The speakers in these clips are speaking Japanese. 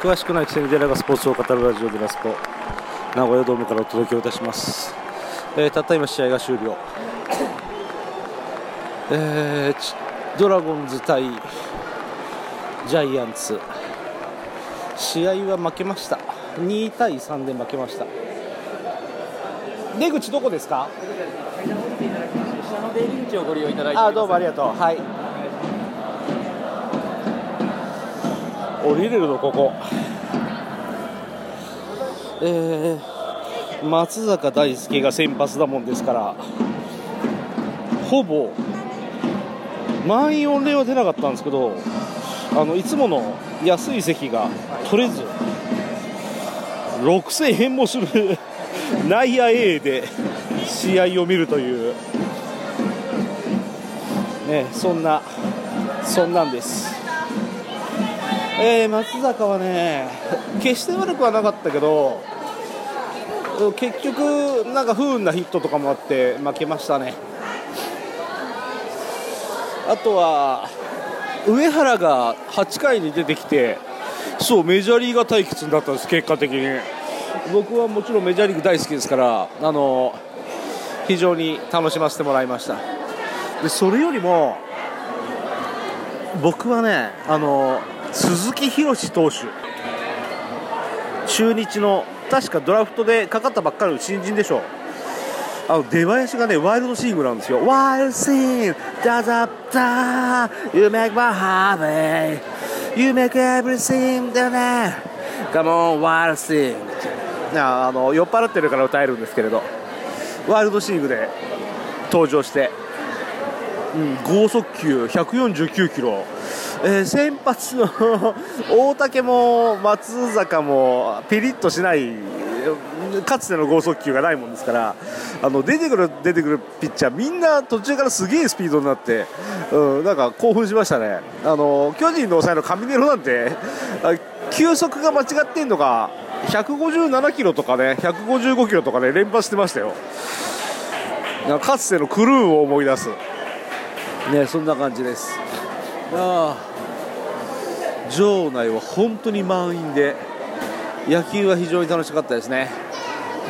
詳しくないくせにデラがスポーツを語るラジオデラスポ。名古屋ドームからお届けをいたします、えーたった今試合が終了、えーちドラゴンズ対ジャイアンツ。試合は負けました。2対3で負けました。出口どこですか？下の出入り口をご利用いただいてあどうもありがとう。はい降りれるのここえー、松坂大輔が先発だもんですからほぼ満員御礼は出なかったんですけどあのいつもの安い席が取れず6000円もする 内野 A で試合を見るというね、そんな、そんなんです。えー松坂はね、決して悪くはなかったけど、結局、なんか不運なヒットとかもあって負けましたね。あとは、上原が8回に出てきて、そう、メジャーリーガー対決になったんです、結果的に。僕はもちろんメジャーリーグ大好きですから、あの非常に楽しませてもらいました。でそれよりも僕はねあの鈴木宏投手。中日の確かドラフトでかかったばっかりの新人でしょあの出囃子がねワイルドシングなんですよ。ワイルドシングダザッタ You make my heart beat You make everything だね Come on wild sing あの酔っ払ってるから歌えるんですけれど。ワイルドシングで登場して。うん、剛速球149キロ、えー先発の 大竹も松坂もピリッとしないかつての剛速球がないもんですからあの出てくる出てくるピッチャーみんな途中からすげえスピードになって、うん、なんか興奮しましたね。あの巨人の抑えの上根なんて球速が間違ってんのか157キロとかね155キロとかね連発してましたよ。かかつてのクルーを思い出す。ねそんな感じです。場内は本当に満員で野球は非常に楽しかったですね。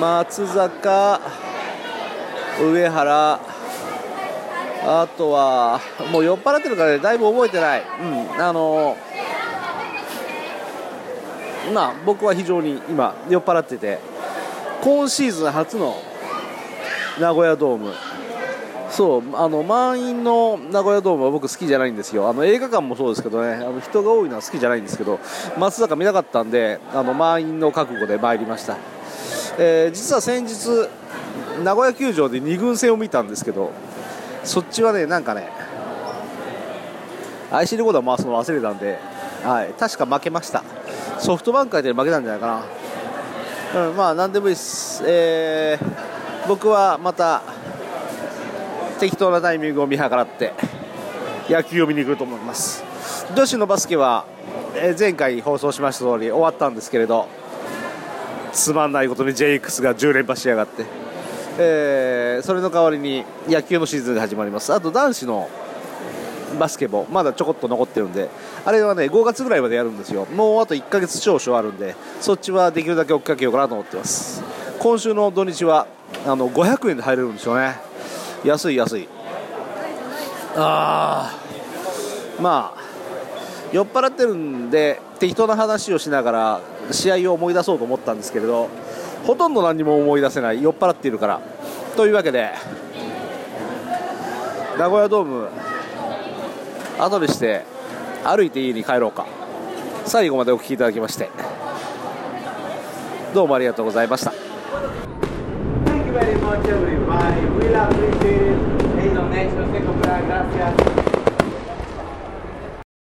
松坂上原あとはもう酔っ払ってるからねだいぶ覚えてない。うん。あのまあ僕は非常に今酔っ払ってて今シーズン初の名古屋ドーム。そうあの満員の名古屋ドームは僕好きじゃないんですよ。あの映画館もそうですけどね。あの人が多いのは好きじゃないんですけど松坂見なかったんであの満員の覚悟で参りました、えー実は先日名古屋球場で2軍戦を見たんですけどそっちはねなんかね IC レコーダー回すの忘れたんで、はい、確か負けました。ソフトバンク相手に負けたんじゃないかな、うん、まあ何でもいいです、えー僕はまた適当なタイミングを見計らって野球を見に来ると思います。女子のバスケは、え前回放送しました通り終わったんですけれどつまんないことに JX が10連覇しやがって、えーそれの代わりに野球のシーズンが始まります。あと男子のバスケもまだちょこっと残ってるんであれはね5月ぐらいまでやるんですよ。もうあと1ヶ月少々あるんでそっちはできるだけ追っかけようかなと思ってます。今週の土日はあの500円で入れるんですよね。安い安い。ああまあ酔っ払ってるんで適当な話をしながら試合を思い出そうと思ったんですけれどほとんど何も思い出せない酔っ払っているから。というわけで名古屋ドーム後でして歩いて家に帰ろうか。最後までお聞きいただきまして。どうもありがとうございました。Very much everybody. Really appreciate it. El donation se comprar. Gracias.